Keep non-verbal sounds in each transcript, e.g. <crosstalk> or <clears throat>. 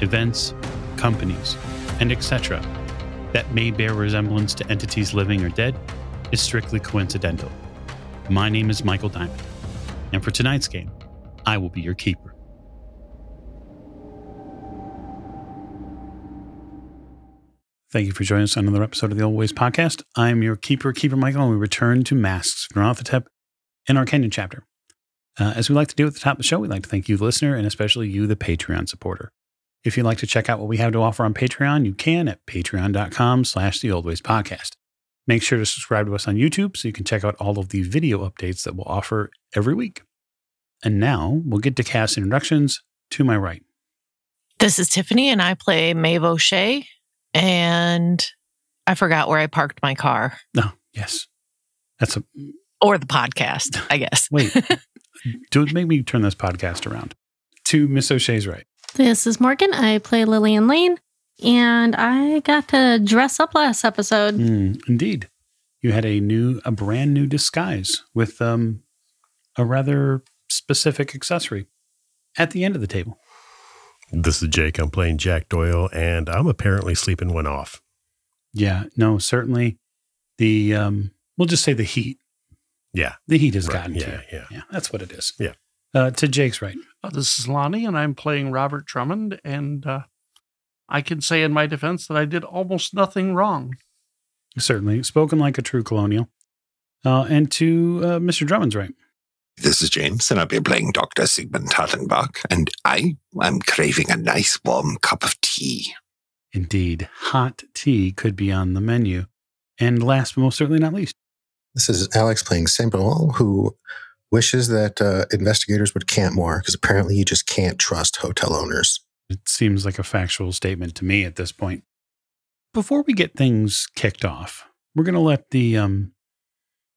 events, companies, and etc., that may bear resemblance to entities living or dead, is strictly coincidental. My name is Michael Diamond, and for tonight's game, I will be your keeper. Thank you for joining us on another episode of the Old Ways Podcast. I'm your keeper, Keeper Michael, and we return to Masks of Nyarlathotep in our Kenyan chapter. Uh, as we like to do at the top of the show, we'd like to thank you, the listener, and especially you, the Patreon supporter. If you'd like to check out what we have to offer on Patreon, you can at patreon.com slash the Old Ways Podcast. Make sure to subscribe to us on YouTube so you can check out all of the video updates that we'll offer every week. And now we'll get to cast introductions to my right. This is Tiffany, and I play Maeve O'Shea, and I forgot where I parked my car Oh, yes. That's a or the podcast, I guess. wait. <laughs> do make me turn this podcast around. To Miss O'Shea's right. This is Morgan. I play Lillian Lane, and I got to dress up last episode. Mm, indeed. You had a new a brand new disguise with um a rather specific accessory at the end of the table. This is Jake. I'm playing Jack Doyle, and I'm apparently sleeping one off. Yeah, no, certainly the um we'll just say the heat. Yeah. The heat has Right, gotten to yeah, you. yeah. Yeah, that's what it is. Yeah. Uh, to Jake's right. Uh, this is Lonnie, and I'm playing Robert Drummond. And uh, I can say in my defense that I did almost nothing wrong. Certainly. Spoken like a true colonial. Uh, and to uh, Mr. Drummond's right. This is James, and I'll be playing Dr. Sigmund Hartenbach, and I am craving a nice warm cup of tea. Indeed, hot tea could be on the menu. And last but most certainly not least, This is Alex playing Saint-Benoit, who wishes that uh, investigators would camp more because apparently you just can't trust hotel owners. it seems like a factual statement to me at this point. Before we get things kicked off, we're going to let the um,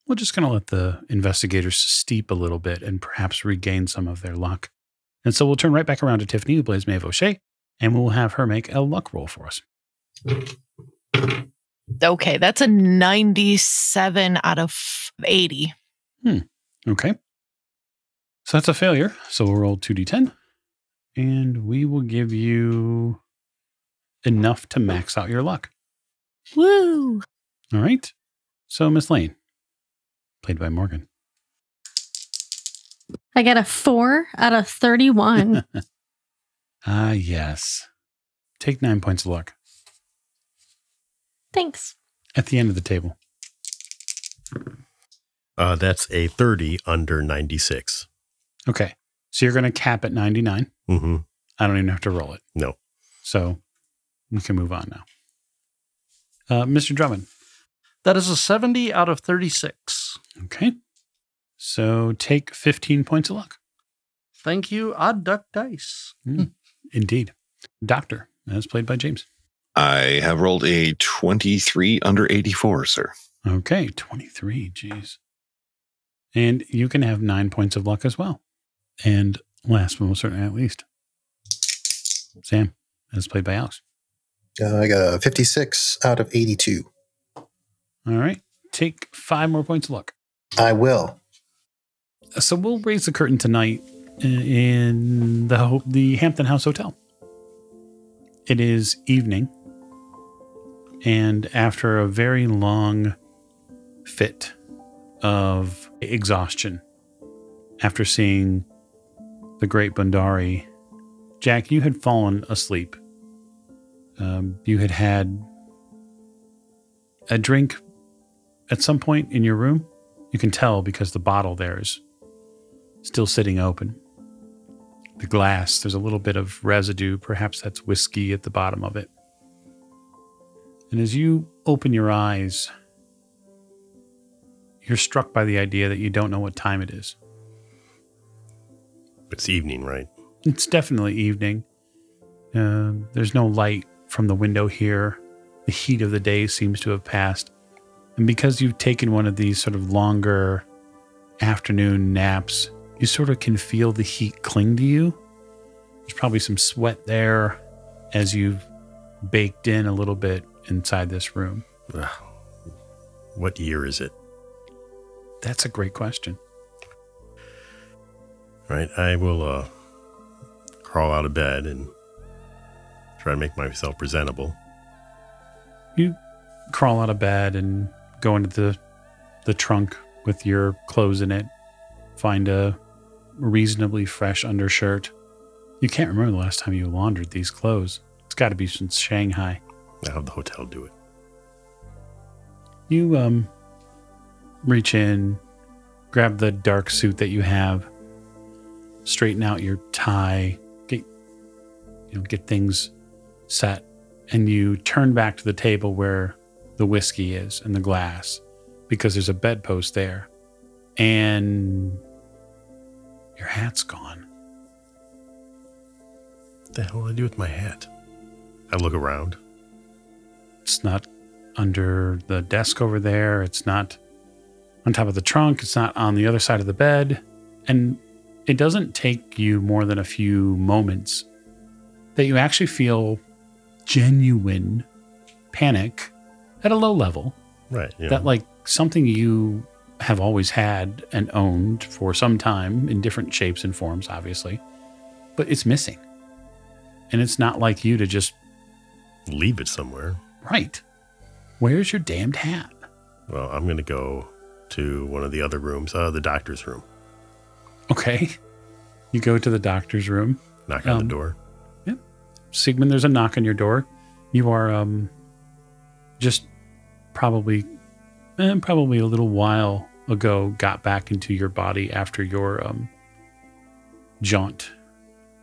we're just going to let the investigators steep a little bit and perhaps regain some of their luck. And so we'll turn right back around to Tiffany, who plays Maeve O'Shea, and we'll have her make a luck roll for us. Okay, that's a 97 out of 80. Okay. So that's a failure. So we'll roll 2d10 and we will give you enough to max out your luck. Woo! All right. So Miss Lane, played by Morgan. I got a four out of 31. <laughs> Ah, yes. Take nine points of luck Thanks. at the end of the table. Uh, that's a 30 under 96. Okay. So you're going to cap at 99. Mm-hmm. I don't even have to roll it. No. So we can move on now. Uh, Mr. Drummond. That is a 70 out of 36. Okay. So take 15 points of luck. Thank you, Odd Duck Dice. Mm, Indeed. Doctor, as played by James. I have rolled a 23 under 84, sir. Okay, 23. Jeez. And you can have nine points of luck as well. And last but most certainly not least, Sam, as played by Alex. Uh, I got a 56 out of 82. All right. Take five more points of luck. I will. So we'll raise the curtain tonight in the the Hampton House Hotel. It is evening, and after a very long fit of exhaustion, after seeing the Great Bundari, Jack, you had fallen asleep. Um, you had had a drink at some point in your room. You can tell because the bottle there is still sitting open. The glass, there's a little bit of residue. Perhaps that's whiskey at the bottom of it. And as you open your eyes, you're struck by the idea that you don't know what time it is. It's evening, right? It's definitely evening. Uh, there's no light from the window here. The heat of the day seems to have passed. And because you've taken one of these sort of longer afternoon naps, you sort of can feel the heat cling to you. There's probably some sweat there as you've baked in a little bit inside this room. Ugh. What year is it? That's a great question. Right, I will uh, crawl out of bed and try to make myself presentable. You crawl out of bed and go into the the trunk with your clothes in it. Find a reasonably fresh undershirt. You can't remember the last time you laundered these clothes. It's got to be since Shanghai. I'll have the hotel do it. You um reach in, grab the dark suit that you have, straighten out your tie, get you know, get things set, and you turn back to the table where the whiskey is and the glass because there's a bedpost there. And your hat's gone. What the hell do I do with my hat? I look around. It's not under the desk over there. It's not on top of the trunk. It's not on the other side of the bed. And it doesn't take you more than a few moments that you actually feel genuine panic at a low level Right. You that like something you have always had and owned for some time in different shapes and forms obviously but it's missing and it's not like you to just leave it somewhere. right where's your damned hat Well, I'm going to go to one of the other rooms, uh, the doctor's room. Okay <laughs> you go to the doctor's room Knock on Um, the door. Yeah. Sigmund there's a knock on your door you are um just probably eh, probably a little while ago got back into your body after your um jaunt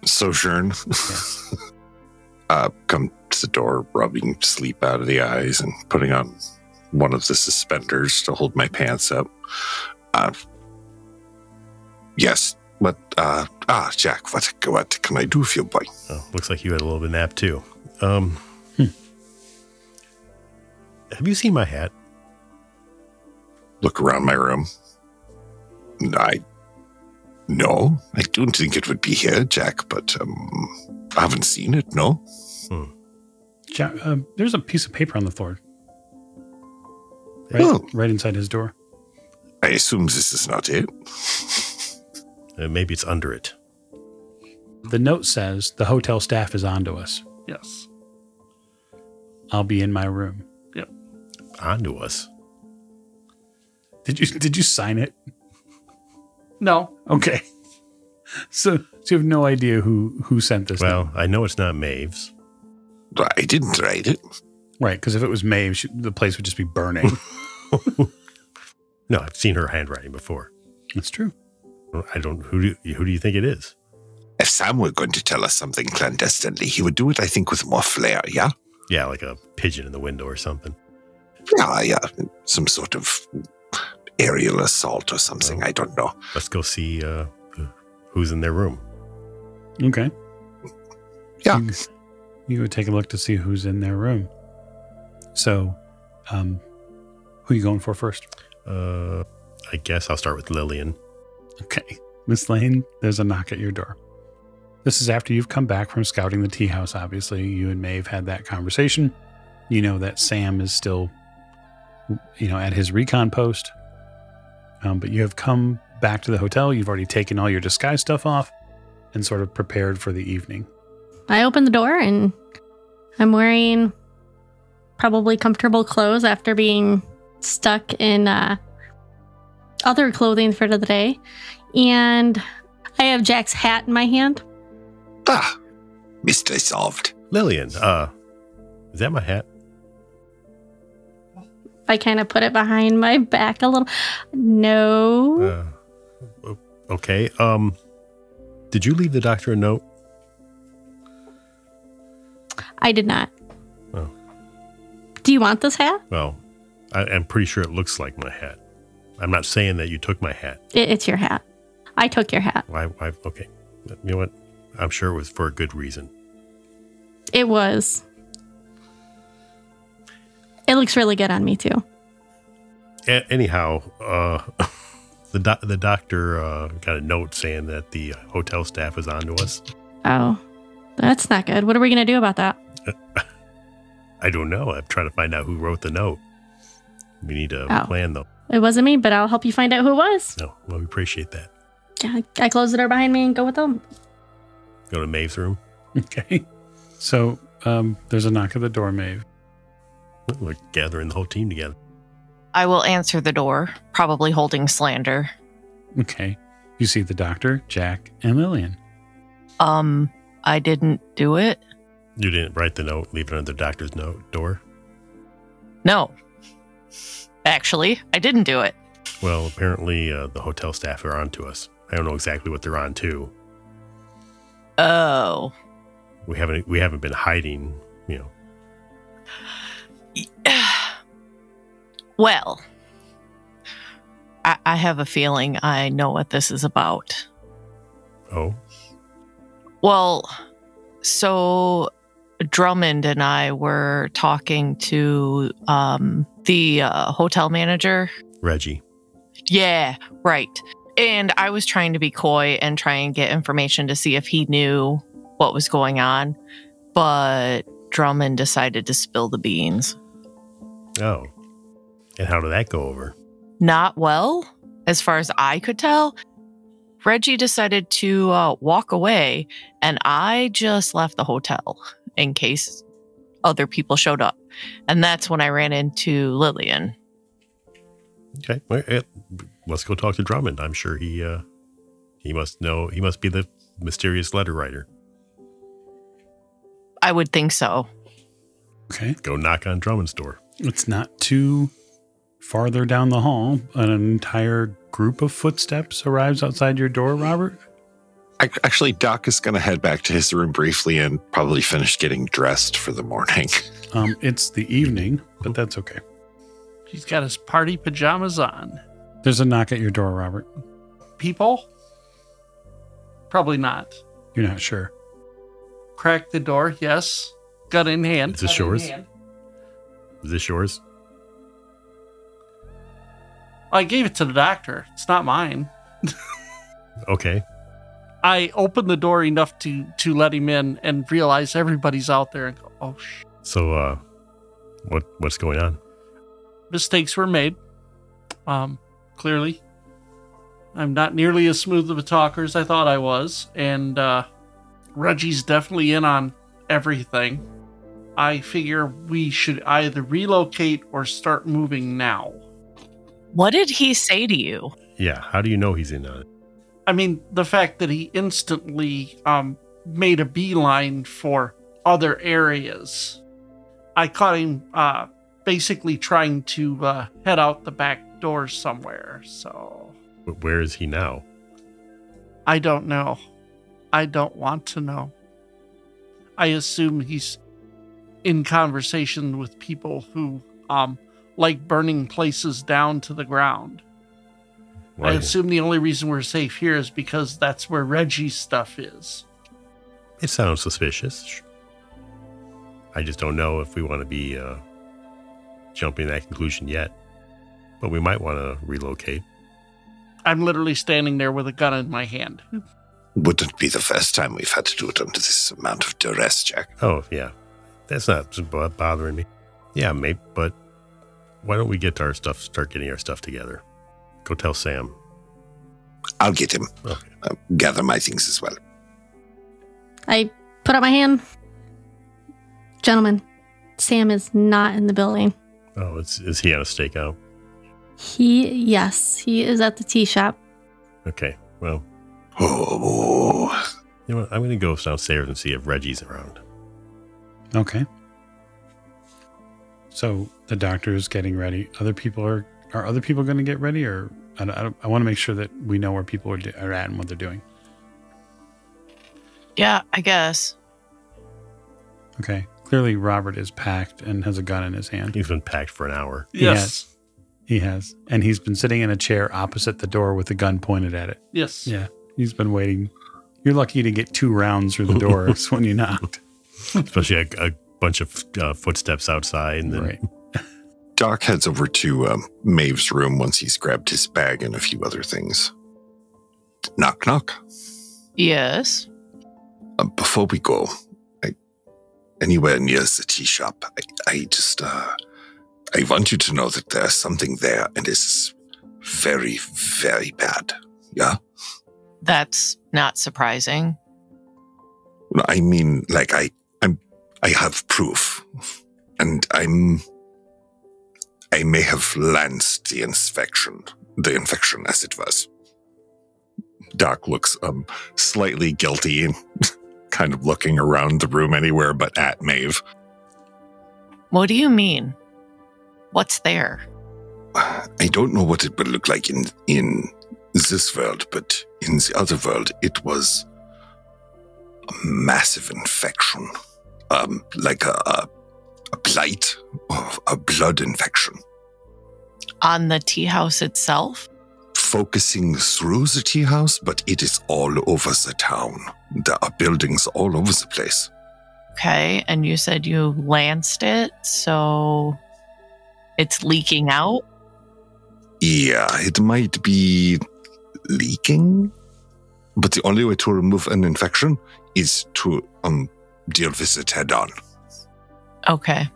Sojourn yes <laughs> uh, come to the door, rubbing sleep out of the eyes and putting on one of the suspenders to hold my pants up. Uh, yes, but uh, ah, Jack, what what can I do for you, boy? Oh, looks like you had a little bit of nap too. Um, Hmm. Have you seen my hat? Look around my room. I no, I don't think it would be here, Jack. But um, I haven't seen it. No. Ja- uh, there's a piece of paper on the floor. Right, Oh. right inside his door. I assume this is not it. <laughs> Uh, maybe it's under it. The note says the hotel staff is onto us. Yes. I'll be in my room. Yep. Onto us. Did you did you sign it? No. Okay. So, so you have no idea who who sent this. Well, note. I know it's not Maeve's. I didn't write it. right? Because if it was Maeve, she, the place would just be burning. <laughs> No, I've seen her handwriting before. That's true. I don't. Who do you, who do you think it is? If Sam were going to tell us something clandestinely, he would do it, I think, with more flair. Yeah. Yeah, like a pigeon in the window or something. Yeah, yeah. Some sort of aerial assault or something. I don't know. Let's go see uh, who's in their room. Okay. Yeah. You, you go take a look to see who's in their room. So, um, who are you going for first? Uh, I guess I'll start with Lillian. Okay. Miss Lane, there's a knock at your door. This is after you've come back from scouting the tea house, obviously. You and Maeve had that conversation. You know that Sam is still, you know, at his recon post. Um, but you have come back to the hotel. You've already taken all your disguise stuff off and sort of prepared for the evening. I open the door and I'm wearing probably comfortable clothes after being stuck in uh, other clothing for the day. And I have Jack's hat in my hand. Ah, mystery solved. Lillian, uh, is that my hat? I kind of put it behind my back a little. No. Uh, okay. Um, did you leave the doctor a note? I did not. Oh. Do you want this hat? Well, I, I'm pretty sure it looks like my hat. I'm not saying that you took my hat. It, it's your hat. I took your hat. Why? Why? Okay. You know what? I'm sure it was for a good reason. It was. It looks really good on me too. A- anyhow, uh, <laughs> the doc- the doctor uh, got a note saying that the hotel staff is on to us. Oh, that's not good. What are we gonna do about that? <laughs> I don't know. I'm trying to find out who wrote the note. We need a Oh. plan, though. It wasn't me, but I'll help you find out who it was. No, well, we appreciate that. Yeah, I close the door behind me and go with them. Go to Maeve's room. Okay. So um, there's a knock at the door, Maeve. We're gathering the whole team together. I will answer the door, probably holding slander. Okay. You see the doctor, Jack, and Lillian. Um, I didn't do it. You didn't write the note, leave it on the doctor's note door. No. Actually, I didn't do it. Well, apparently uh, the hotel staff are on to us. I don't know exactly what they're on to. Oh. We haven't we haven't been hiding. You know, <sighs> well, I, I have a feeling I know what this is about. oh, Well, so Drummond and I were talking to um, the uh, hotel manager. Reggie. Yeah, right. And I was trying to be coy and try and get information to see if he knew what was going on. But Drummond decided to spill the beans. Oh, and how did that go over? Not well, as far as I could tell. Reggie decided to uh, walk away, and I just left the hotel in case other people showed up. And that's when I ran into Lillian. Okay, well, let's go talk to Drummond. I'm sure he uh, he must know. He must be the mysterious letter writer. I would think so. Okay. Go knock on Drummond's door. It's not too farther down the hall. An entire group of footsteps arrives outside your door, Robert. I, actually, Doc is going to head back to his room briefly and probably finish getting dressed for the morning. <laughs> Um, it's the evening, but that's okay. He's got his party pajamas on. There's a knock at your door, Robert. People? Probably not. You're not sure. Crack the door, yes. Gun in hand. Is this gun yours? Is this yours? I gave it to the doctor. It's not mine. <laughs> Okay. I opened the door enough to to let him in and realize everybody's out there and go, oh, sh- So, uh, what what's going on? mistakes were made. Um, clearly, I'm not nearly as smooth of a talker as I thought I was, and uh, Reggie's definitely in on everything. I figure we should either relocate or start moving now. What did he say to you? Yeah. How do you know he's in on it? I mean, the fact that he instantly um, made a beeline for other areas. I caught him uh, basically trying to uh, head out the back door somewhere, so Wh- Where is he now? I don't know. I don't want to know. I assume he's in conversation with people who um, like burning places down to the ground. I assume the only reason we're safe here is because that's where Reggie's stuff is. It sounds suspicious. I just don't know if we want to be uh, jumping to that conclusion yet. But we might want to relocate. I'm literally standing there with a gun in my hand. Wouldn't be the first time we've had to do it under this amount of duress, Jack. Oh, yeah. That's not bothering me. Yeah, mate, but why don't we get to our stuff, start getting our stuff together? Go tell Sam. I'll get him. Okay. Uh, gather my things as well. I put up my hand. Gentlemen, Sam is not in the building. Oh, is, is he on a stakeout? He, yes, he is at the tea shop. Okay, well, Oh, you know what? I'm going to go downstairs and see if Reggie's around. Okay. So the doctor is getting ready. Other people are are other people going to get ready, or I, I, I want to make sure that we know where people are, do, are at and what they're doing. Yeah, I guess. Okay. Clearly, Robert is packed and has a gun in his hand. He's been packed for an hour. He Yes. He has, and he's been sitting in a chair opposite the door with a gun pointed at it. Yes. Yeah, he's been waiting. You're lucky to get two rounds through the <laughs> doors when you knocked. especially a, a bunch of uh, footsteps outside. And then Right. Doc heads over to um, Maeve's room once he's grabbed his bag and a few other things. Knock, knock. Yes. Uh, before we go, I, anywhere near the tea shop, I, I just, uh, I want you to know that there's something there and it's very, very bad. Yeah? That's not surprising. I mean, like, I, I'm, I have proof and I'm, I may have lanced the infection, the infection as it was. Doc looks, um, slightly guilty and <laughs> kind of looking around the room anywhere but at Maeve. What do you mean? What's there? I don't know what it would look like in in this world, but in the other world, it was a massive infection, um, like a a, a blight of a blood infection, On the tea house itself? focusing through the tea house, but it is all over the town. There are buildings all over the place. Okay. And you said you lanced it, so it's leaking out? Yeah, it might be leaking, but the only way to remove an infection is to um deal with it head on. Okay.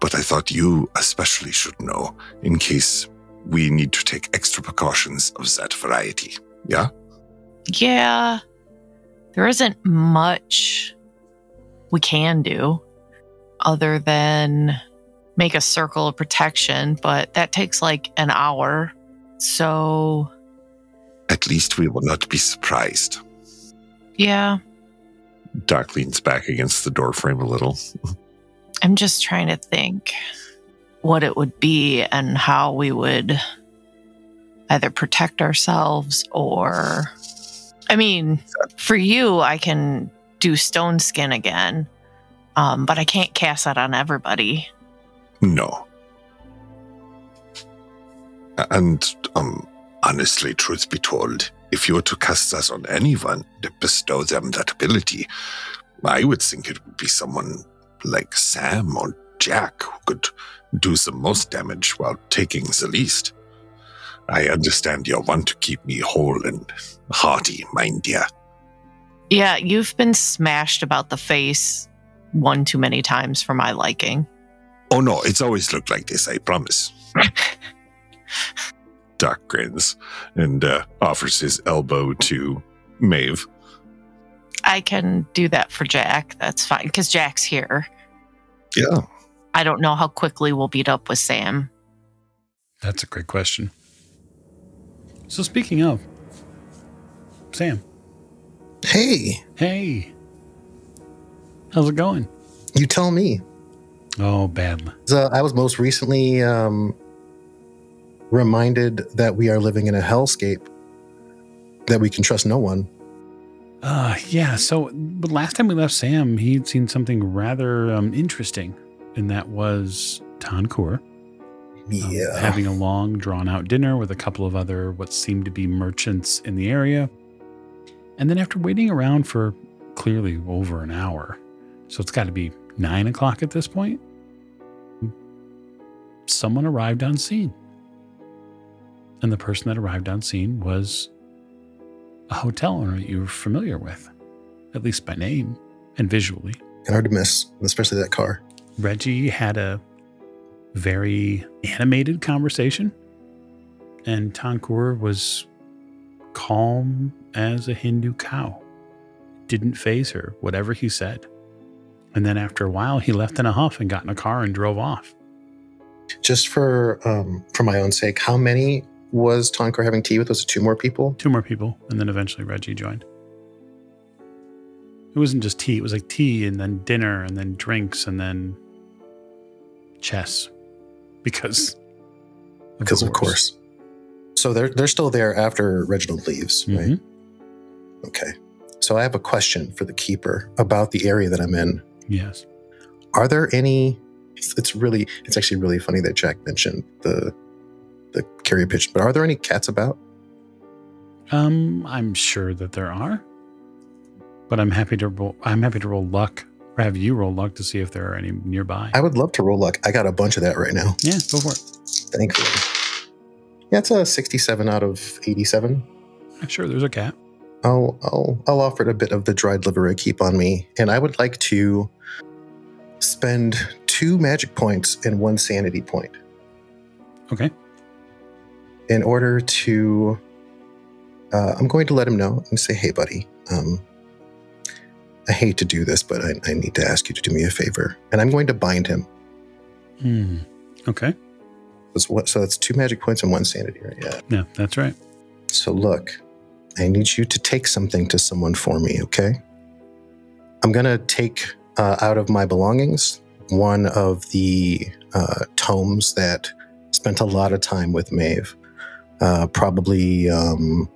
but I thought you especially should know in case we need to take extra precautions of that variety. Yeah? Yeah. There isn't much we can do other than make a circle of protection, but that takes like an hour. So, At least we will not be surprised. yeah, Doc leans back against the doorframe a little. <laughs> I'm just trying to think what it would be and how we would either protect ourselves or I mean, for you I can do stone skin again. Um, but I can't cast that on everybody. No. And um honestly, truth be told, if you were to cast that on anyone to bestow them that ability, I would think it would be someone like Sam or Jack who could do the most damage while taking the least. I understand you want to keep me whole and hearty, my dear. Yeah, you've been smashed about the face one too many times for my liking. Oh no, it's always looked like this, I promise. <laughs> Doc grins and uh, offers his elbow to Maeve. I can do that for Jack. That's fine because Jack's here. Yeah. I don't know how quickly we'll beat up with Sam. That's a great question. So speaking of, Sam, Hey, hey, how's it going? you tell me. Oh, badly. So I was most recently um, reminded that we are living in a hellscape, that we can trust no one. Uh, yeah. So but last time we left Sam, he'd seen something rather um, interesting, and that was Tancour um, having a long, drawn out dinner with a couple of other what seemed to be merchants in the area. And then after waiting around for clearly over an hour, so it's got to be nine o'clock at this point, someone arrived on scene. And the person that arrived on scene was a hotel owner you were familiar with, at least by name and visually. Hard to miss, especially that car. Reggie had a very animated conversation, and Tancour was calm as a Hindu cow. Didn't phase her, whatever he said. And then after a while, he left in a huff and got in a car and drove off. Just for um, for my own sake, how many was Tonker having tea with? Was it two more people? Two more people, and then eventually Reggie joined. It wasn't just tea, it was like tea and then dinner and then drinks and then chess. Because Because of course. So they're they're still there after Reginald leaves, right? Mhm. Okay. So I have a question for the keeper about the area that I'm in. Yes. Are there any? It's, it's really, it's actually really funny that Jack mentioned the the carrier pigeon. But are there any cats about? Um, I'm sure that there are, but I'm happy to roll. I'm happy to roll luck Or have you roll luck to see if there are any nearby? I would love to roll luck. I got a bunch of that right now. yeah, go for it. Thankfully. Yeah, it's a 67 out of 87. Yeah, Sure, there's a cat. I'll, I'll, I'll offer it a bit of the dried liver I keep on me, and I would like to spend two magic points and one sanity point Okay. In order to. Uh, I'm going to let him know and say, "Hey, buddy, um, I hate to do this, but I, I need to ask you to do me a favor." And I'm going to bind him. Hmm. Okay. That's what, so that's two magic points and one sanity, right? Yeah. Yeah, that's right. So look, I need you to take something to someone for me, okay? I'm gonna take uh, out of my belongings one of the uh, tomes that spent a lot of time with Maeve. Uh, probably, um,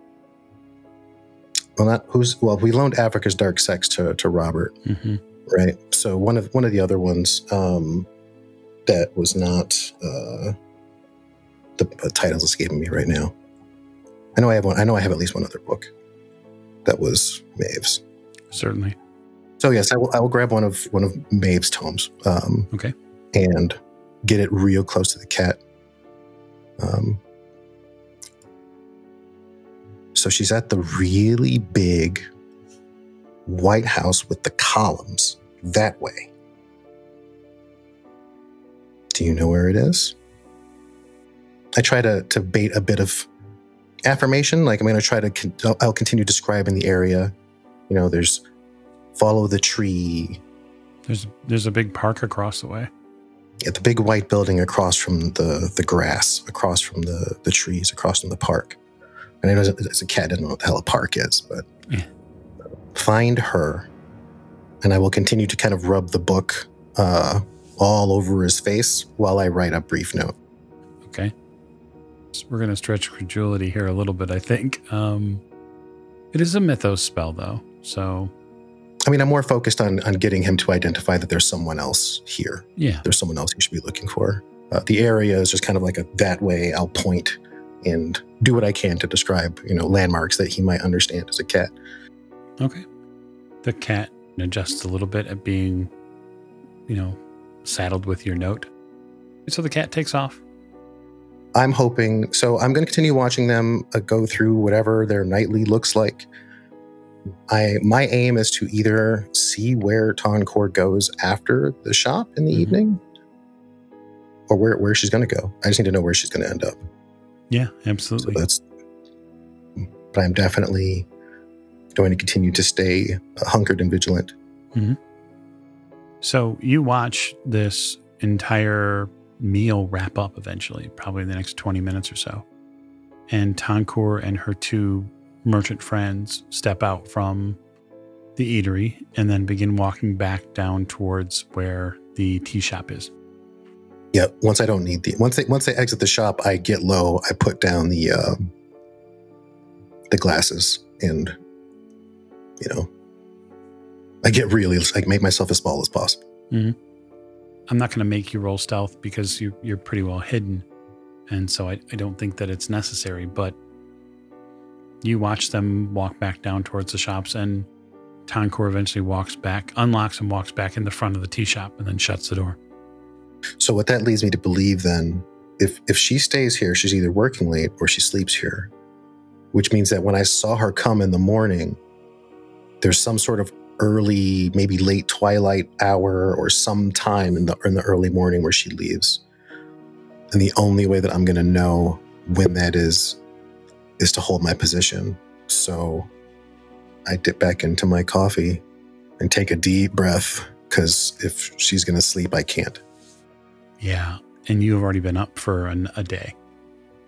well, not who's well. We loaned Africa's Dark Sects to to Robert, hmm right? So one of one of the other ones um, that was not uh, the, the title's escaping me right now. I know I have one. I know I have at least one other book that was Maeve's. Certainly. So yes, I will. I will grab one of one of Maeve's tomes. Um, Okay. and get it real close to the cat. Um, so she's at the really big White House with the columns that way. Do you know where it is? I try to to bait a bit of affirmation. Like I'm going to try to. Con- I'll, I'll continue describing the area. You know, there's follow the tree, There's there's a big park across the way. at the big white building across from the the grass, across from the the trees, across from the park. And I know as a, cat, I don't know what the hell a park is, but Yeah. find her, and I will continue to kind of rub the book uh, all over his face while I write a brief note. Okay. So we're gonna stretch credulity here a little bit, I think. Um it is a mythos spell though, so I mean, I'm more focused on on getting him to identify that there's someone else here. yeah. There's someone else he should be looking for. Uh, the area is just kind of like a that way. I'll point and do what I can to describe, you know, landmarks that he might understand as a cat. Okay. The cat adjusts a little bit at being, you know, saddled with your note. So the cat takes off. I'm hoping. So I'm going to continue watching them uh, go through whatever their nightly looks like. I my aim is to either see where Toncore goes after the shop in the Mhm. evening, or where where she's going to go. I just need to know where she's going to end up. Yeah, So absolutely. that's. But I'm definitely going to continue to stay hunkered and vigilant. Mm-hmm. So you watch this entire meal wrap up eventually, probably in the next 20 minutes or so. And Tonkur and her two merchant friends step out from the eatery and then begin walking back down towards where the tea shop is. Yeah. Once I don't need the once they once they exit the shop, I get low. I put down the um, the glasses and you know I get really like make myself as small as possible. I'm not going to make you roll stealth because you, you're pretty well hidden. And so I, I don't think that it's necessary. But you watch them walk back down towards the shops, and Tonkor eventually walks back, unlocks and walks back in the front of the tea shop, and then shuts the door. So what that leads me to believe then, if if she stays here, she's either working late or she sleeps here, which means that when I saw her come in the morning, there's some sort of early, maybe late twilight hour or some time in the in the early morning where she leaves. And the only way that I'm going to know when that is is to hold my position. So I dip back into my coffee and take a deep breath because if she's going to sleep, I can't. Yeah. And you have already been up for an, a day.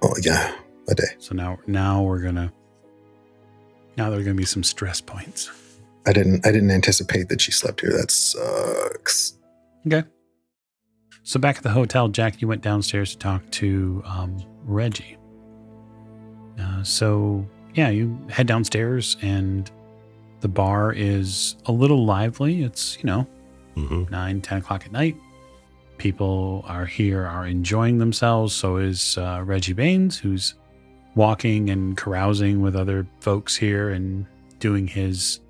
Oh yeah, a day. So now, now we're going to, now there are going to be some stress points. I didn't. I didn't anticipate that she slept here. That sucks. Okay. So back at the hotel, Jack, you went downstairs to talk to um, Reggie. Uh, so yeah, you head downstairs, and the bar is a little lively. It's you know hmm nine, ten o'clock at night. People are here, are enjoying themselves. So is uh, Reggie Baines, who's walking and carousing with other folks here and doing his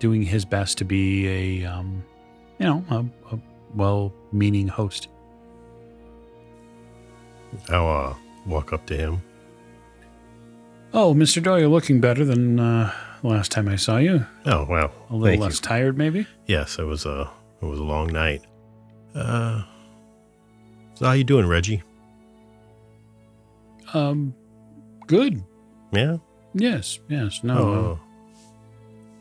doing his best to be a, um, you know, a, a well-meaning host. I'll uh, walk up to him. Oh, Mr. Doyle, you're looking better than uh, last time I saw you. Oh well, A little less you. tired, maybe. Yes, it was a it was a long night. Uh, so how you doing, Reggie? Um, good. Yeah. Yes, yes. No, Oh, uh,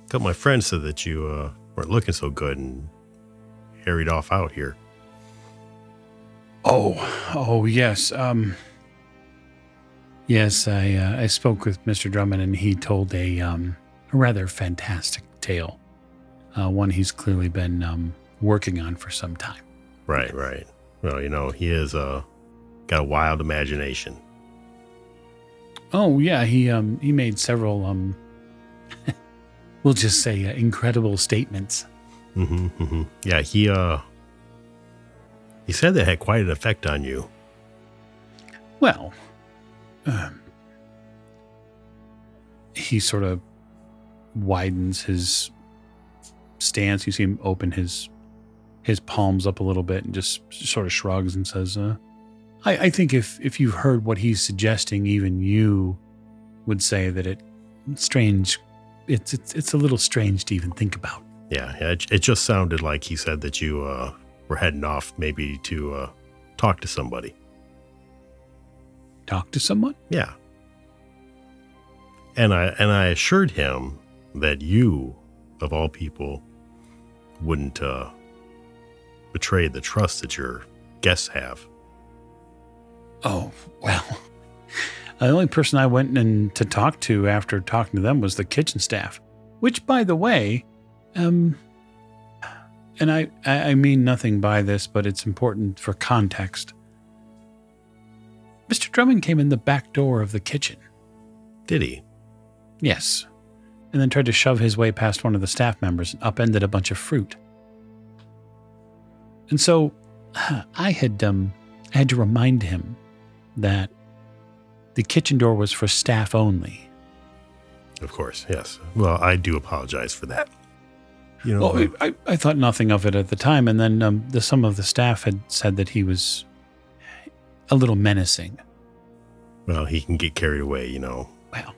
couple of my friends said that you uh, weren't looking so good and harried off out here. Oh, oh yes. Um, yes, I uh, I spoke with Mr. Drummond, and he told a um a rather fantastic tale, uh, one he's clearly been um working on for some time. Right, right. Well, you know, he is uh got a wild imagination. Oh yeah, he um he made several um <laughs> we'll just say uh, incredible statements. Mm-hmm, mm-hmm. Yeah, he uh he said that had quite an effect on you. Well, um, he sort of widens his stance. You see him open his his palms up a little bit and just sort of shrugs and says, uh, I, "I think if if you've heard what he's suggesting, even you would say that it strange. It's it's it's a little strange to even think about." Yeah, yeah, it, it just sounded like he said that you uh were heading off maybe to uh talk to somebody. Talk to someone. Yeah. And I and I assured him that you, of all people, wouldn't uh, betray the trust that your guests have. Oh, well. <laughs> The only person I went in to talk to after talking to them was the kitchen staff, which, by the way, um, and I, I I mean nothing by this, but it's important for context. Mr. Drummond came in the back door of the kitchen. Did he? Yes. And then tried to shove his way past one of the staff members and upended a bunch of fruit. And so <sighs> I had um I had to remind him that the kitchen door was for staff only. Of course, yes. Well, I do apologize for that. You know, Well, I, I, I thought nothing of it at the time, and then um, the, some of the staff had said that he was a little menacing. well, he can get carried away. You know. Well,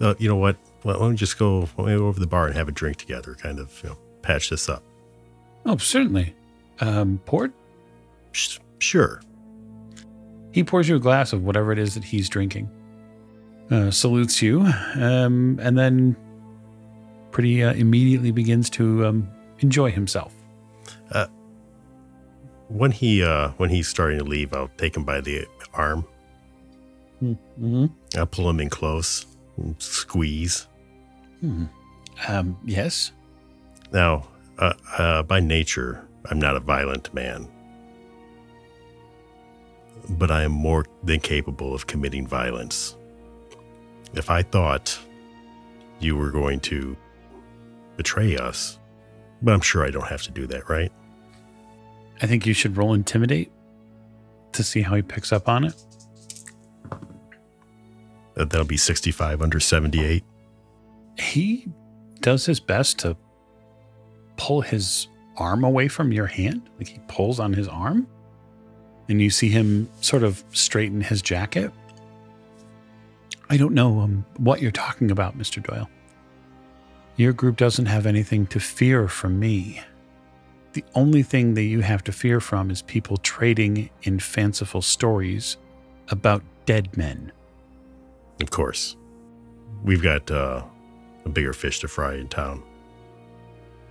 Uh, you know what? Why don't we just go, why don't go over to the bar and have a drink together? Kind of, you know, patch this up. oh, certainly. Um, port? Sh- Sure. He pours you a glass of whatever it is that he's drinking, uh, salutes you, um, and then pretty uh, immediately begins to um, enjoy himself. Uh, when he uh when he's starting to leave, I'll take him by the arm. Mm-hmm. I'll pull him in close, and squeeze. Hmm. Um, yes. Now, uh, uh, by nature, I'm not a violent man, but I am more than capable of committing violence. If I thought you were going to betray us, but I'm sure I don't have to do that, right? I think you should roll intimidate to see how he picks up on it. That'll be 65 under 78. He does his best to pull his arm away from your hand. Like he pulls on his arm, and you see him sort of straighten his jacket. I don't know um, what you're talking about, Mr. Doyle. Your group doesn't have anything to fear from me. The only thing that you have to fear from is people trading in fanciful stories about dead men. Of course. We've got uh, a bigger fish to fry in town.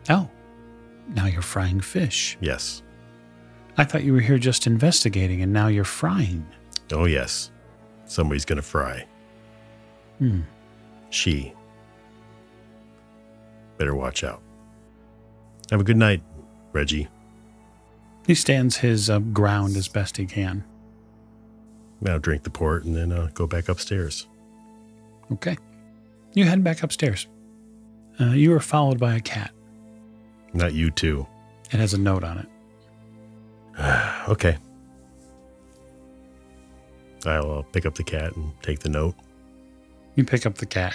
Oh, now you're frying fish. Yes. I thought you were here just investigating and now you're frying. Oh, yes. Somebody's going to fry. Hmm. She. Better watch out. Have a good night, Reggie. He stands his uh, ground as best he can. Now drink the port and then uh, go back upstairs. Okay. You head back upstairs. Uh, you are followed by a cat. Not you too. It has a note on it. <sighs> okay. I'll uh, pick up the cat and take the note. You pick up the cat.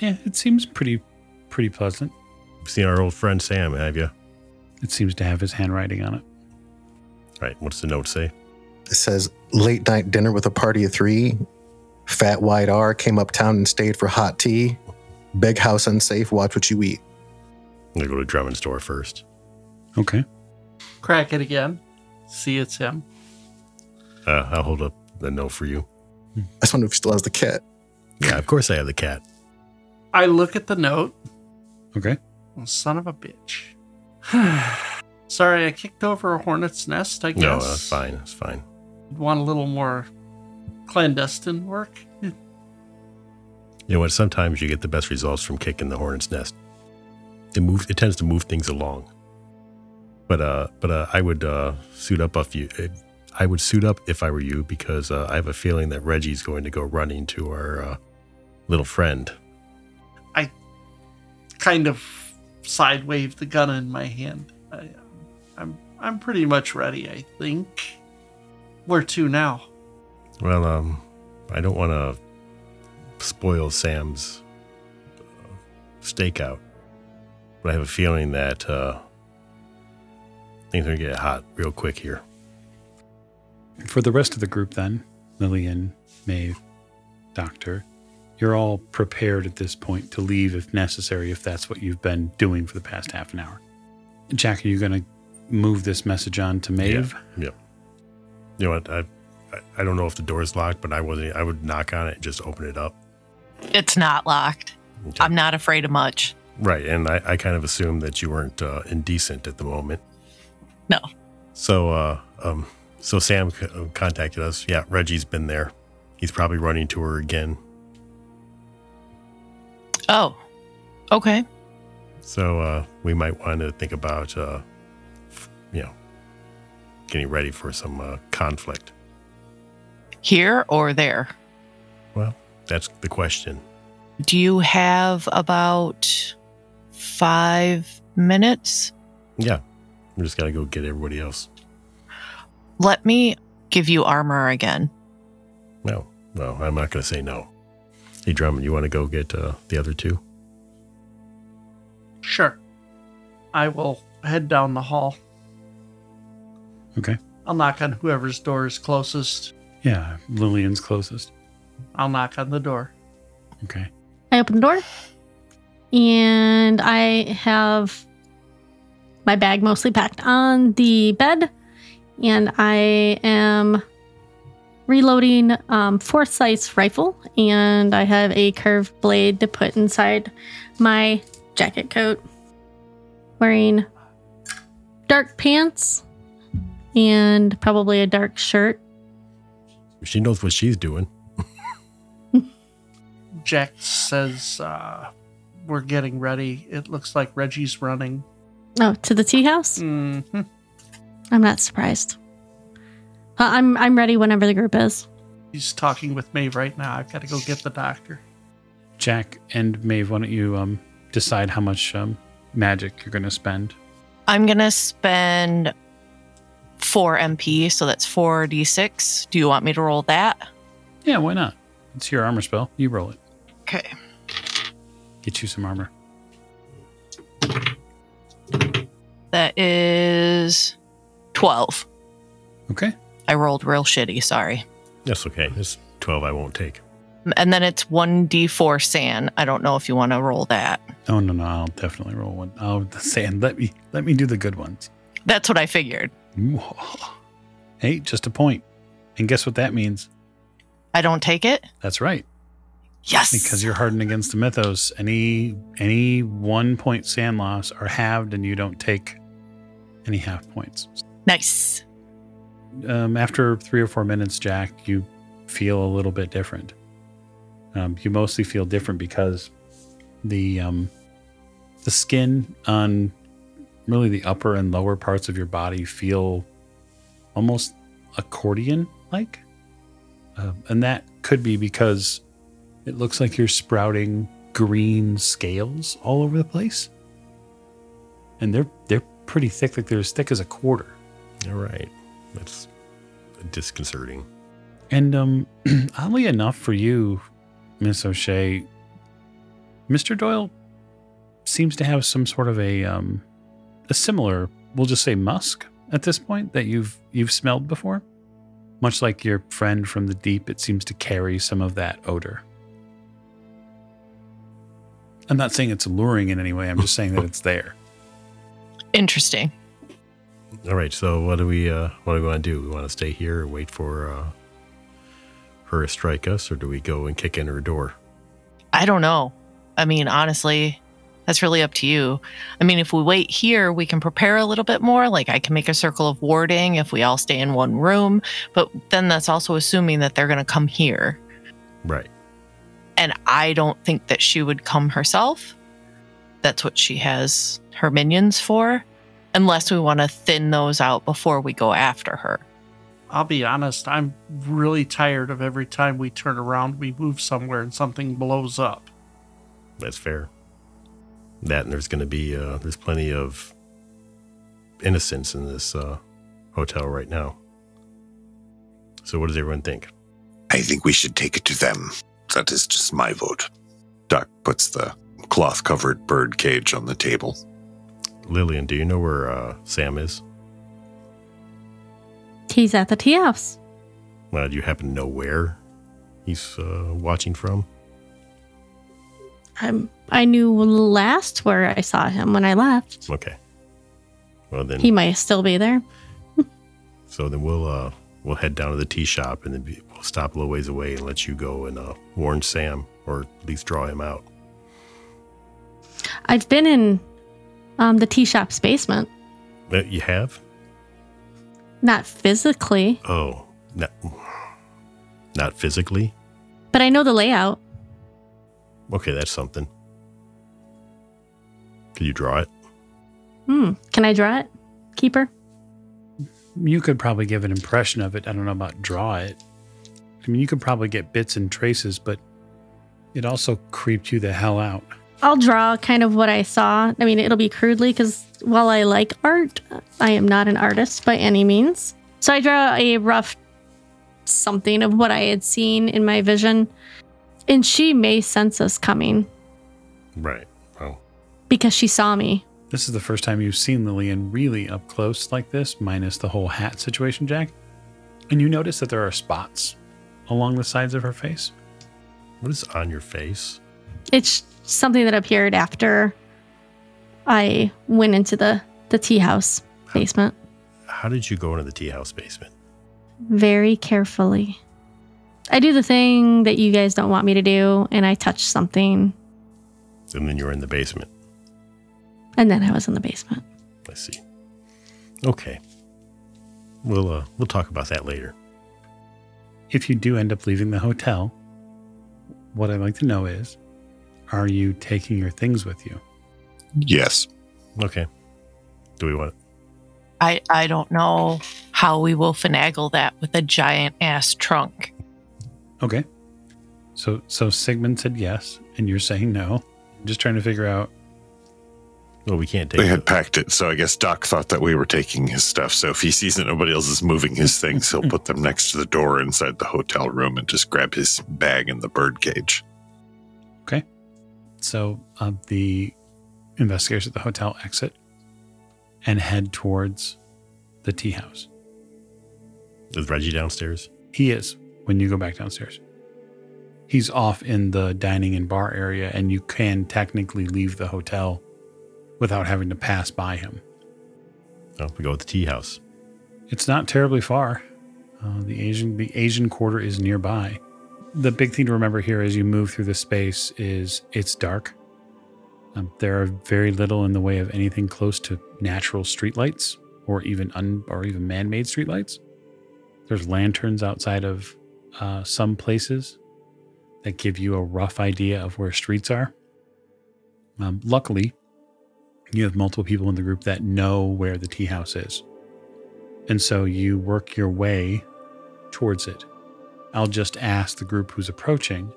Yeah, it seems pretty pretty pleasant. You've seen our old friend Sam, have you? It seems to have his handwriting on it. Right. What's the note say? It says late night dinner with a party of three. Fat White R came uptown and stayed for hot tea. Big house unsafe. Watch what you eat. I'm gonna go to Drummond's door first. Okay. Crack it again. See it's him. Uh, I'll hold up the note for you. I just wonder if he still has the cat. Yeah, of course I have the cat. I look at the note. Okay. Oh, son of a bitch. <sighs> Sorry, I kicked over a hornet's nest, I guess. No, that's fine. That's fine. You want a little more clandestine work? You know what? Sometimes you get the best results from kicking the hornet's nest. It moves. It tends to move things along. But uh, but uh, I would uh, suit up a few I would suit up if I were you because uh, I have a feeling that Reggie's going to go running to our uh, little friend. I kind of side wave the gun in my hand. I, I'm I'm pretty much ready, I think. Where to now? Well, um, I don't want to spoil Sam's uh, stakeout, but I have a feeling that uh, things are gonna get hot real quick here. For the rest of the group, then, Lillian, Maeve, Doctor, you're all prepared at this point to leave if necessary, if that's what you've been doing for the past half an hour. Jack, are you going to move this message on to Maeve? Yep. You know what? I, I I don't know if the door is locked, but I wasn't. I would knock on it and just open it up. It's not locked. Okay. I'm not afraid of much. Right, and I, I kind of assumed that you weren't uh, indecent at the moment. No. So, uh, um, so Sam c- uh, contacted us. Yeah, Reggie's been there. He's probably running to her again. Oh, okay. So uh, we might want to think about, uh, f- you know, getting ready for some uh, conflict. Here or there? Well, that's the question. Do you have about five minutes? Yeah, we just got to go get everybody else. Let me give you armor again. No, no, I'm not going to say no. Hey, Drummond, you want to go get uh, the other two? Sure. I will head down the hall. Okay. I'll knock on whoever's door is closest. Yeah, Lillian's closest. I'll knock on the door. Okay. I open the door and I have my bag mostly packed on the bed and I am reloading um, Forsyth's rifle and I have a curved blade to put inside my jacket coat. Wearing dark pants and probably a dark shirt. She knows what she's doing. Jack says, uh, We're getting ready. It looks like Reggie's running. Oh, to the tea house? hmm I'm not surprised. Uh, I'm I'm ready whenever the group is. He's talking with Maeve right now. I've got to go get the doctor. Jack and Maeve, why don't you um, decide how much um, magic you're going to spend? I'm going to spend 4 MP, so that's 4d6. Do you want me to roll that? Yeah, why not? It's your armor spell. You roll it. Okay. Get you some armor. That is 12. Okay. I rolled real shitty, sorry. That's okay. It's 12 I won't take. And then it's 1d4 SAN. I don't know if you want to roll that. Oh no, no, I'll definitely roll one. I'll say, let me let me do the good ones. That's what I figured. Hey, just a point. And guess what that means? I don't take it? That's right. Yes. Because you're hardened against the mythos. Any any one point SAN loss are halved, and you don't take any half points. nice. Um, after three or four minutes, Jack, you feel a little bit different. Um, you mostly feel different because the um, the skin on really the upper and lower parts of your body feel almost accordion like, uh, and that could be because it looks like you're sprouting green scales all over the place, and they're they're pretty thick, like they're as thick as a quarter. All right. That's disconcerting. And um, <clears throat> oddly enough for you, Miss O'Shea, Mr. Doyle seems to have some sort of a um, a similar, we'll just say musk at this point that you've you've smelled before. Much like your friend from the deep, it seems to carry some of that odor. I'm not saying it's alluring in any way. I'm just saying that it's there. Interesting. All right. So what do we uh, what do we want to do? We want to stay here and wait for uh, her to strike us, or do we go and kick in her door? I don't know. I mean, honestly, that's really up to you. I mean, if we wait here, we can prepare a little bit more. Like I can make a circle of warding if we all stay in one room, but then that's also assuming that they're going to come here. Right. And I don't think that she would come herself. That's what she has her minions for, unless we want to thin those out before we go after her. I'll be honest, I'm really tired of every time we turn around, we move somewhere and something blows up. That's fair. That and there's going to be uh, there's plenty of innocence in this uh, hotel right now. So what does everyone think? I think we should take it to them. That is just my vote. Doc puts the cloth covered bird cage on the table. Lillian, do you know where uh, Sam is? He's at the tea house. Uh, do you happen to know where he's uh, watching from? I'm, I knew last where I saw him when I left. Okay. Well then, He might still be there. <laughs> so then we'll uh, we'll head down to the tea shop and then we'll stop a little ways away and let you go and uh, warn Sam or at least draw him out. I've been in um, the tea shop's basement. Uh, you have? Not physically, Oh, not not physically. but I know the layout. Okay, that's something. Can you draw it? Hmm. Can I draw it? Keeper? You could probably give an impression of it. I don't know about draw it. I mean, you could probably get bits and traces, but it also creeped you the hell out. I'll draw kind of what I saw. I mean, it'll be crudely because while I like art, I am not an artist by any means. So I draw a rough something of what I had seen in my vision. And she may sense us coming Right. Oh, because she saw me. This is the first time you've seen Lillian really up close like this, minus the whole hat situation, Jack. And you notice that there are spots along the sides of her face. what is on your face? It's something that appeared after I went into the, the tea house basement How did you go into the tea house basement? very carefully. I do the thing that you guys don't want me to do, and I touch something, And then you're in the basement. And then I was in the basement. I see. Okay. We'll uh, we'll talk about that later. If you do end up leaving the hotel, what I'd like to know is are you taking your things with you? Yes. Okay. Do we want? I, I don't know how we will finagle that with a giant ass trunk. Okay. So so Sigmund said yes, and you're saying no. I'm just trying to figure out Well, we can't take. It. They it. had packed it, so I guess Doc thought that we were taking his stuff. So if he sees that nobody else is moving his things, he'll put them next to the door inside the hotel room and just grab his bag and the bird cage. Okay. So uh, the investigators at the hotel exit and head towards the tea house. Is Reggie downstairs? He is when you go back downstairs. He's off in the dining and bar area, and you can technically leave the hotel without having to pass by him. Oh, we go with the tea house. It's not terribly far. Uh, the Asian the Asian Quarter is nearby. The big thing to remember here as you move through the space is it's dark. Um, there are very little in the way of anything close to natural streetlights or even un, or even man-made streetlights. There's lanterns outside of uh, some places that give you a rough idea of where streets are. Um, luckily, you have multiple people in the group that know where the tea house is. And so you work your way towards it. I'll just ask the group who's approaching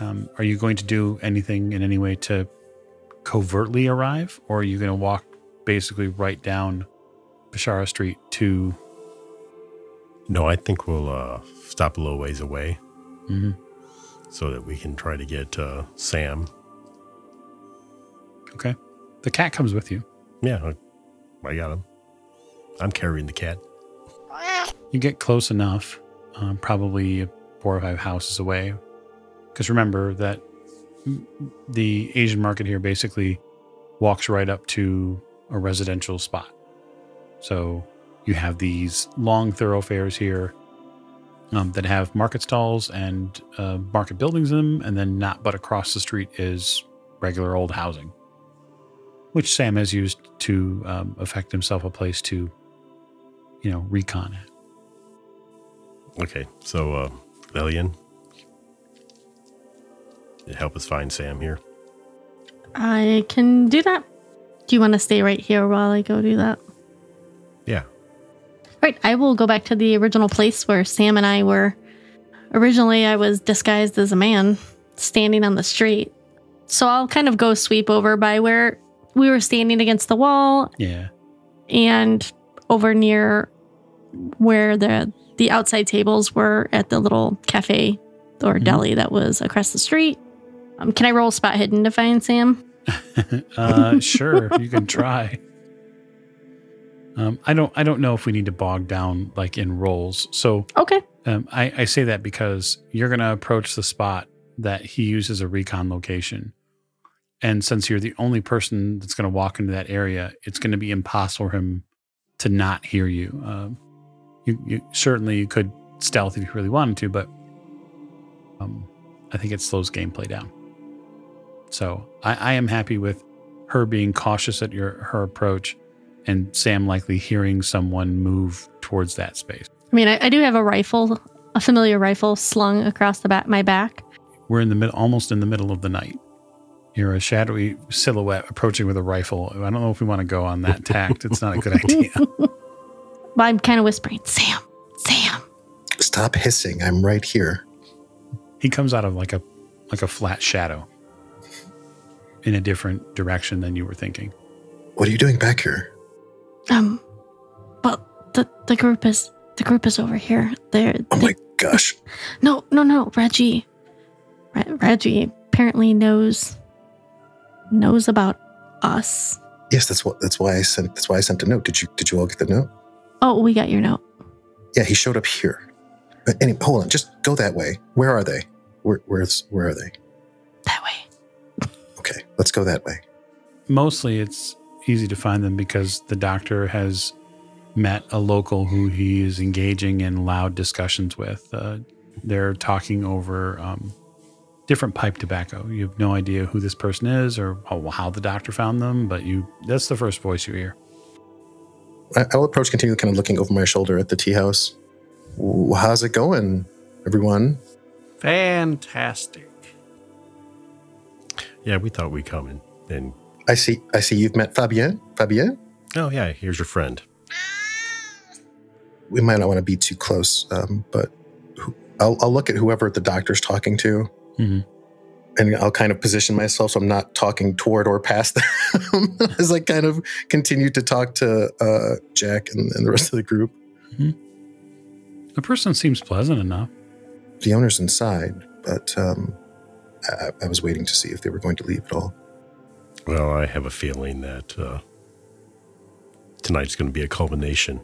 um, Are you going to do anything in any way to covertly arrive? Or are you going to walk basically right down Bashara Street to. No, I think we'll uh, stop a little ways away Mhm. so that we can try to get uh, Sam Okay. The cat comes with you. Yeah, I, got him. I'm carrying the cat. You get close enough, um, probably four or five houses away. Because remember that the Asian market here basically walks right up to a residential spot. So you have these long thoroughfares here um, that have market stalls and uh, market buildings in them, and then not but across the street is regular old housing, which Sam has used to um, affect himself a place to, you know, recon it. Okay, so uh, Lillian, help us find Sam here. I can do that. Do you want to stay right here while I go do that? Yeah, Right. I will go back to the original place where Sam and I were. Originally, I was disguised as a man standing on the street. So I'll kind of go sweep over by where we were standing against the wall Yeah. and over near where the the outside tables were at the little cafe or Mhm. deli that was across the street. Um, can I roll spot hidden to find Sam? <laughs> uh, sure, you can try. Um, I don't. I don't know if we need to bog down like in rolls. So Okay. um, I, I say that because you're going to approach the spot that he uses a recon location, and since you're the only person that's going to walk into that area, it's going to be impossible for him to not hear you. Um, you, you certainly you could stealth if you really wanted to, but um, I think it slows gameplay down. So I, I am happy with her being cautious at your her approach, and Sam likely hearing someone move towards that space. I mean, I, I do have a rifle, a familiar rifle slung across the back my back. We're in the mid, almost in the middle of the night. You're a shadowy silhouette approaching with a rifle. I don't know if we want to go on that tact. It's not a good idea. <laughs> But I'm kind of whispering, Sam, Sam. Stop hissing. I'm right here. He comes out of like a like a flat shadow in a different direction than you were thinking. What are you doing back here? Um, well, the the group is the group is over here. They're Oh they- my gosh. <laughs> no, no, no. Reggie, Re- Reggie apparently knows knows about us. Yes, that's what that's why I sent that's why I sent a note. Did you did you all get the note? Oh, we got your note. Yeah, he showed up here. But anyway, hold on, just go that way. Where are they? Where where's where are they? That way. Okay, let's go that way. Mostly it's easy to find them because the doctor has met a local who he is engaging in loud discussions with. Uh, they're talking over um, different pipe tobacco. You have no idea who this person is or how, how the doctor found them, but you that's the first voice you hear. I, I will approach, continue kind of looking over my shoulder at the tea house. How's it going, everyone? Fantastic. yeah, we thought we'd come in. And I see I see you've met Fabien. Fabien? oh yeah, here's your friend. We might not want to be too close, um, but who, I'll, I'll look at whoever the doctor's talking to, Mhm. and I'll kind of position myself so I'm not talking toward or past them <laughs> as I kind of continue to talk to uh, Jack and, and the rest of the group. The person seems pleasant enough. The owner's inside, but um, I, I was waiting to see if they were going to leave at all. Well, I have a feeling that uh, tonight's going to be a culmination.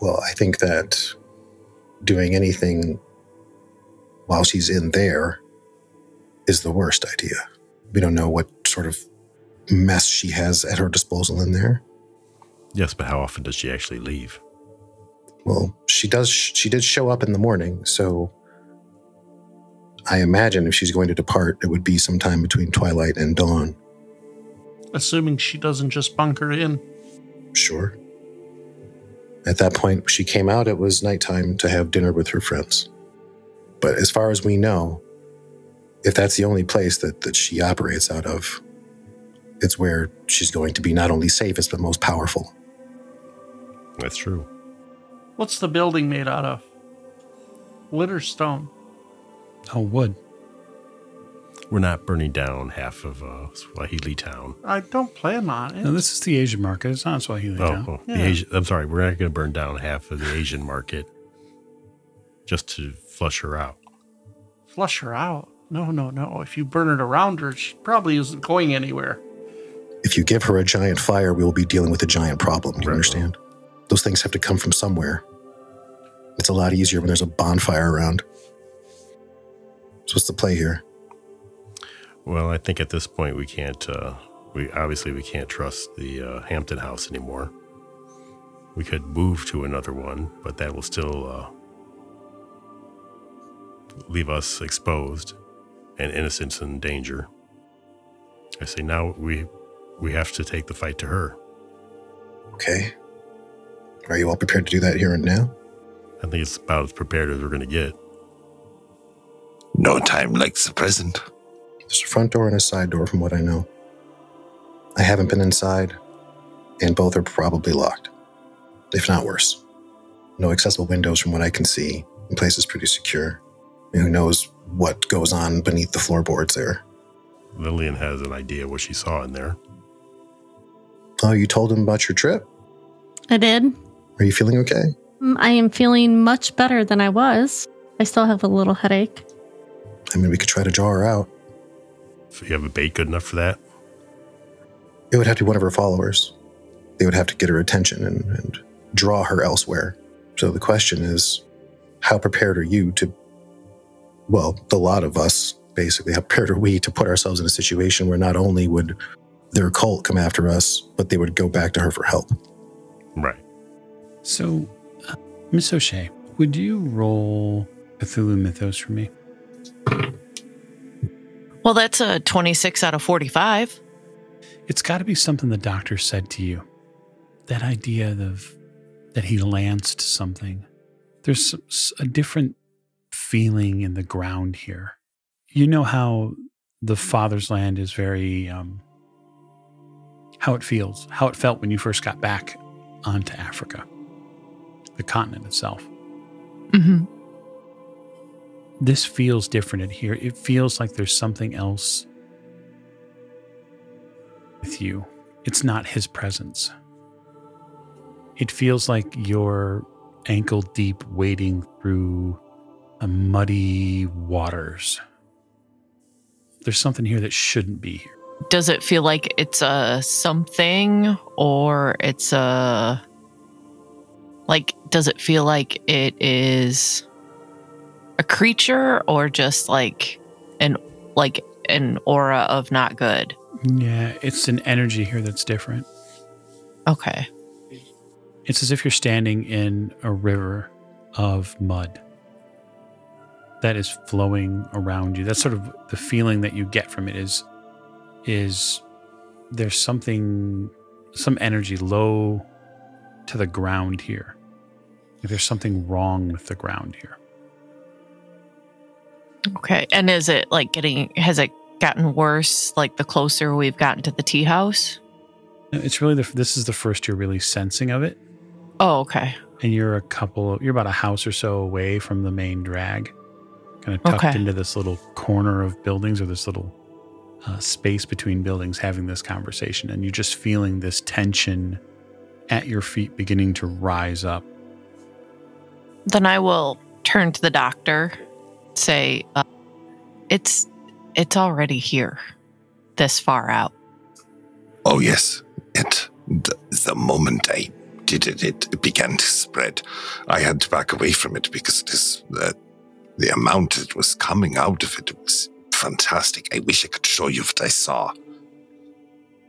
Well, I think that doing anything while she's in there is the worst idea. We don't know what sort of mess she has at her disposal in there. Yes, but how often does she actually leave? Well, she does. She did show up in the morning, so I imagine if she's going to depart, it would be sometime between twilight and dawn. Assuming she doesn't just bunker in. Sure. At that point, she came out. It was nighttime to have dinner with her friends. But as far as we know, if that's the only place that, that she operates out of, it's where she's going to be not only safest but most powerful. That's true. What's the building made out of? Wood or stone? Oh, wood. We're not burning down half of uh, Swahili Town. I don't plan on it. No, this is the Asian market. It's not Swahili Oh, town. oh, Yeah. the Asian. I'm sorry. We're not going to burn down half of the Asian market just to flush her out. Flush her out. No, no, no. If you burn it around her, she probably isn't going anywhere. If you give her a giant fire, we will be dealing with a giant problem. Do you Right. understand? Those things have to come from somewhere. It's a lot easier when there's a bonfire around. So what's the play here? Well, I think at this point we can't. Uh, we obviously we can't trust the uh, Hampton House anymore. We could move to another one, but that will still uh, leave us exposed and innocents in danger. I say now we we have to take the fight to her. Okay. Are you all prepared to do that here and now? I think it's about as prepared as we're going to get. No time like the present. There's a front door and a side door, from what I know. I haven't been inside, and both are probably locked, if not worse. No accessible windows, from what I can see. The place is pretty secure. And who knows what goes on beneath the floorboards there? Lillian has an idea what she saw in there. Oh, you told him about your trip? I did. Are you feeling okay? Mm, I am feeling much better than I was. I still have a little headache. I mean, we could try to draw her out. So you have a bait good enough for that? It would have to be one of her followers. They would have to get her attention and, and draw her elsewhere. So the question is, how prepared are you to, well, the lot of us, basically, how prepared are we to put ourselves in a situation where not only would their cult come after us, but they would go back to her for help? Right. So, uh, Miss O'Shea, would you roll Cthulhu Mythos for me? Well, that's a 26 out of 45. It's got to be something the doctor said to you. That idea of that he lanced something. There's a different feeling in the ground here. You know how the Father's Land is very, um, how it feels, how it felt when you first got back onto Africa, the continent itself. Mm-hmm. This feels different in here. It feels like there's something else with you. It's not his presence. It feels like you're ankle deep wading through muddy waters. There's something here that shouldn't be here. Does it feel like it's a something or it's a. Like, does it feel like it is a creature or just like an like an aura of not good? Yeah, it's an energy here that's different. Okay. It's as if you're standing in a river of mud that is flowing around you. That's sort of the feeling that you get from it is is there's something some energy low to the ground here. Like there's something wrong with the ground here. Okay. And is it like getting has it gotten worse like the closer we've gotten to the tea house? It's really the this is the first you're really sensing of it. Oh, okay. and you're a couple you're about a house or so away from the main drag kind of tucked Okay. into this little corner of buildings or this little uh, space between buildings having this conversation and you're just feeling this tension at your feet beginning to rise up Then I will turn to the doctor, say, uh, "It's it's already here, this far out." Oh, yes. It, the, the moment I did it, it began to spread. I had to back away from it because it is, uh, the amount that was coming out of it was fantastic. I wish I could show you what I saw.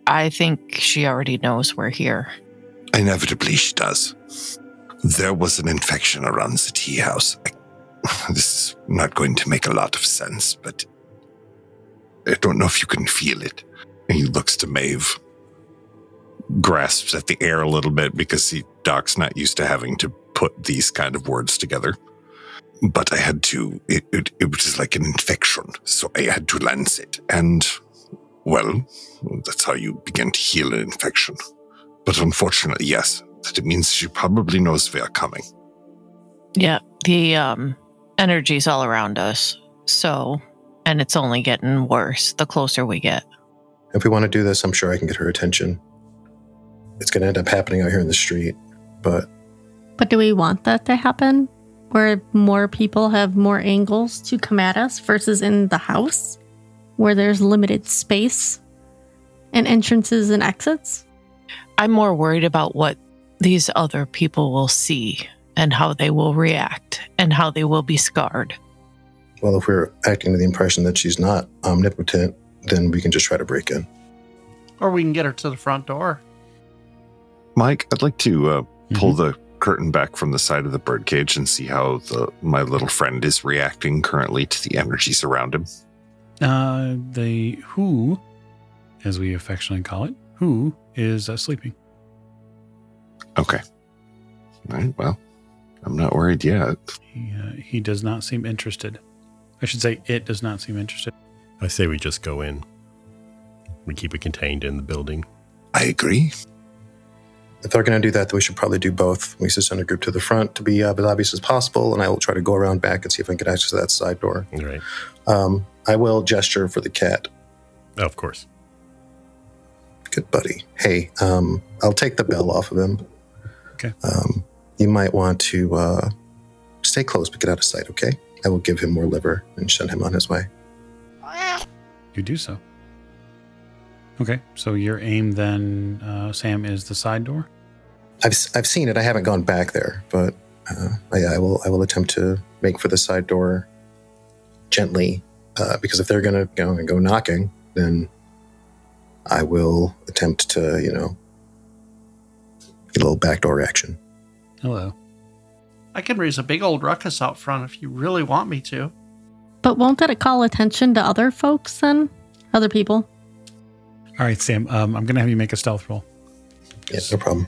I think she already knows we're here. Inevitably, she does. There was an infection around the tea house. I, <sighs> this is not going to make a lot of sense, but I don't know if you can feel it. He looks to Maeve, grasps at the air a little bit because he Doc's not used to having to put these kind of words together. But I had to. It, it, it was like an infection, so I had to lance it, and well, that's how you begin to heal an infection. But unfortunately, yes, that it means she probably knows we are coming. Yeah, the um, energy's all around us. So, and it's only getting worse the closer we get. If we want to do this, I'm sure I can get her attention. It's going to end up happening out here in the street, but But do we want that to happen? Where more people have more angles to come at us versus in the house where there's limited space and entrances and exits? I'm more worried about what these other people will see and how they will react and how they will be scarred. Well, if we're acting to the impression that she's not omnipotent, then we can just try to break in. Or we can get her to the front door. Mike, I'd like to uh, pull Mm-hmm. the curtain back from the side of the birdcage and see how the my little friend is reacting currently to the energies around him. Uh, the who, as we affectionately call it, who is uh, sleeping. Okay. All right. Well, I'm not worried yet. He, uh, he does not seem interested. I should say, it does not seem interested. I say we just go in. We keep it contained in the building. I agree. If they're going to do that, then we should probably do both. We should send a group to the front to be uh, as obvious as possible, and I will try to go around back and see if I can get access to that side door. Right. Um, I will gesture for the cat. Oh, of course. Good buddy. Hey, um, I'll take the bell off of him. Okay. Um, you might want to uh, stay close, but get out of sight, okay? I will give him more liver and send him on his way. You do so. Okay, so your aim then, uh, Sam, is the side door. I've, s- I've seen it. I haven't gone back there, but uh, I, I will I will attempt to make for the side door gently, uh, because if they're gonna go and go knocking, then I will attempt to you know get a little backdoor action. Hello. I can raise a big old ruckus out front if you really want me to. But won't that call attention to other folks then? Other people? All right, Sam. Um, I'm gonna have you make a stealth roll. Yeah, no problem.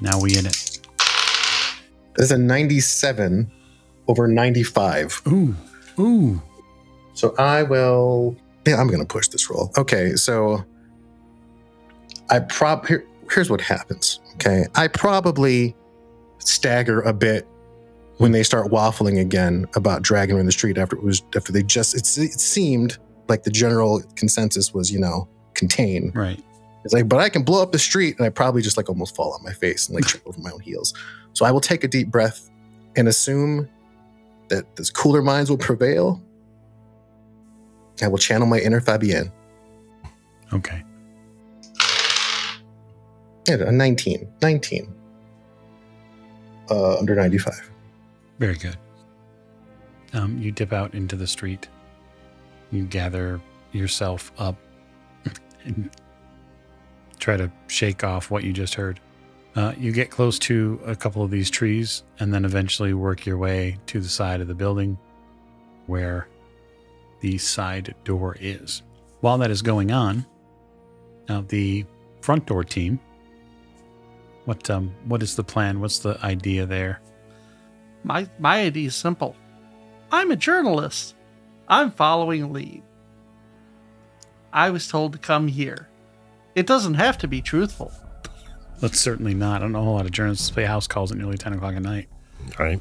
Now we in it. There's a 97 over 95. Ooh, ooh. So I will. Yeah, I'm going to push this roll. Okay, so I prob. Here, here's what happens. Okay, I probably stagger a bit when they start waffling again about dragging her in the street after it was after they just it's, it seemed like the general consensus was you know contain. Right. It's like, but I can blow up the street, and I probably just like almost fall on my face and like <laughs> trip over my own heels. So I will take a deep breath and assume that this cooler minds will prevail. I will channel my inner Fabienne. Okay. Yeah, a 19. 19. Uh, under 95. Very good. Um, you dip out into the street. You gather yourself up and try to shake off what you just heard. Uh, you get close to a couple of these trees and then eventually work your way to the side of the building where the side door is. While that is going on, now the front door team, what um what is the plan? What's the idea there? My my idea is simple. I'm a journalist. I'm following lead. I was told to come here. It doesn't have to be truthful. That's certainly not. I don't know a whole lot of journalists play house calls at nearly 10 o'clock at night. Right.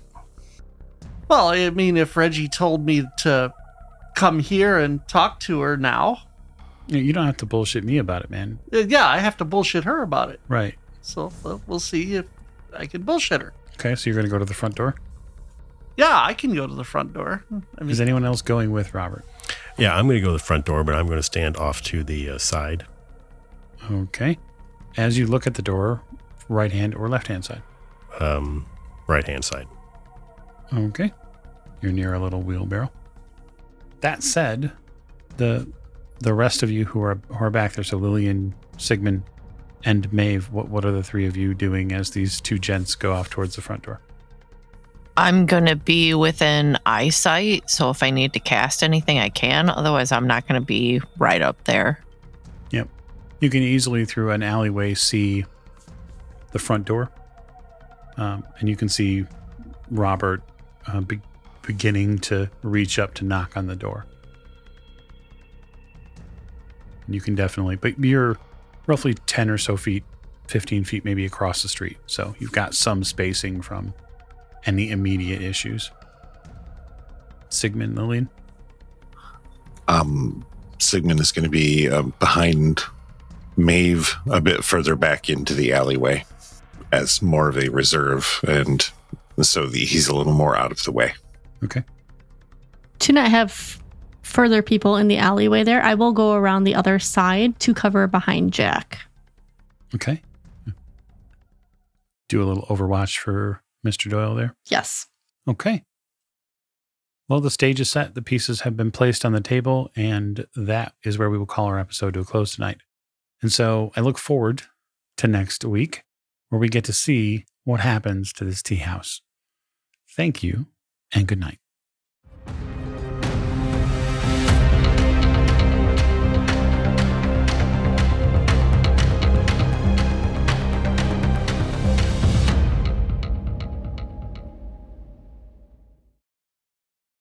Well, I mean, if Reggie told me to come here and talk to her now, You you don't have to bullshit me about it, man. uh, yeah, I have to bullshit her about it. Right. So well, we'll see if I can bullshit her. Okay, so you're going to go to the front door? Yeah, I can go to the front door. I mean, Is anyone else going with Robert? Yeah, I'm going to go to the front door, but I'm going to stand off to the uh, side. Okay. As you look at the door, right hand or left hand side. Um, right hand side. Okay. You're near a little wheelbarrow. That said, the the rest of you who are who are back there, so Lillian, Sigmund, and Maeve, what what are the three of you doing as these two gents go off towards the front door? I'm going to be within eyesight. So if I need to cast anything, I can. Otherwise, I'm not going to be right up there. Yep. You can easily through an alleyway see the front door, um, and you can see Robert uh, be- beginning to reach up to knock on the door. You can definitely, but you're roughly ten or so feet, fifteen feet maybe across the street, so you've got some spacing from any immediate issues. Sigmund Lillian. Um, Sigmund is going to be um, behind Maeve a bit further back into the alleyway as more of a reserve, and so the, he's a little more out of the way. Okay. To not have further people in the alleyway there, I will go around the other side to cover behind Jack. Okay. Do a little overwatch for Mr. Doyle there. Yes. Okay. Well, the stage is set. The pieces have been placed on the table, and that is where we will call our episode to a close tonight. And so I look forward to next week where we get to see what happens to this tea house. Thank you and good night.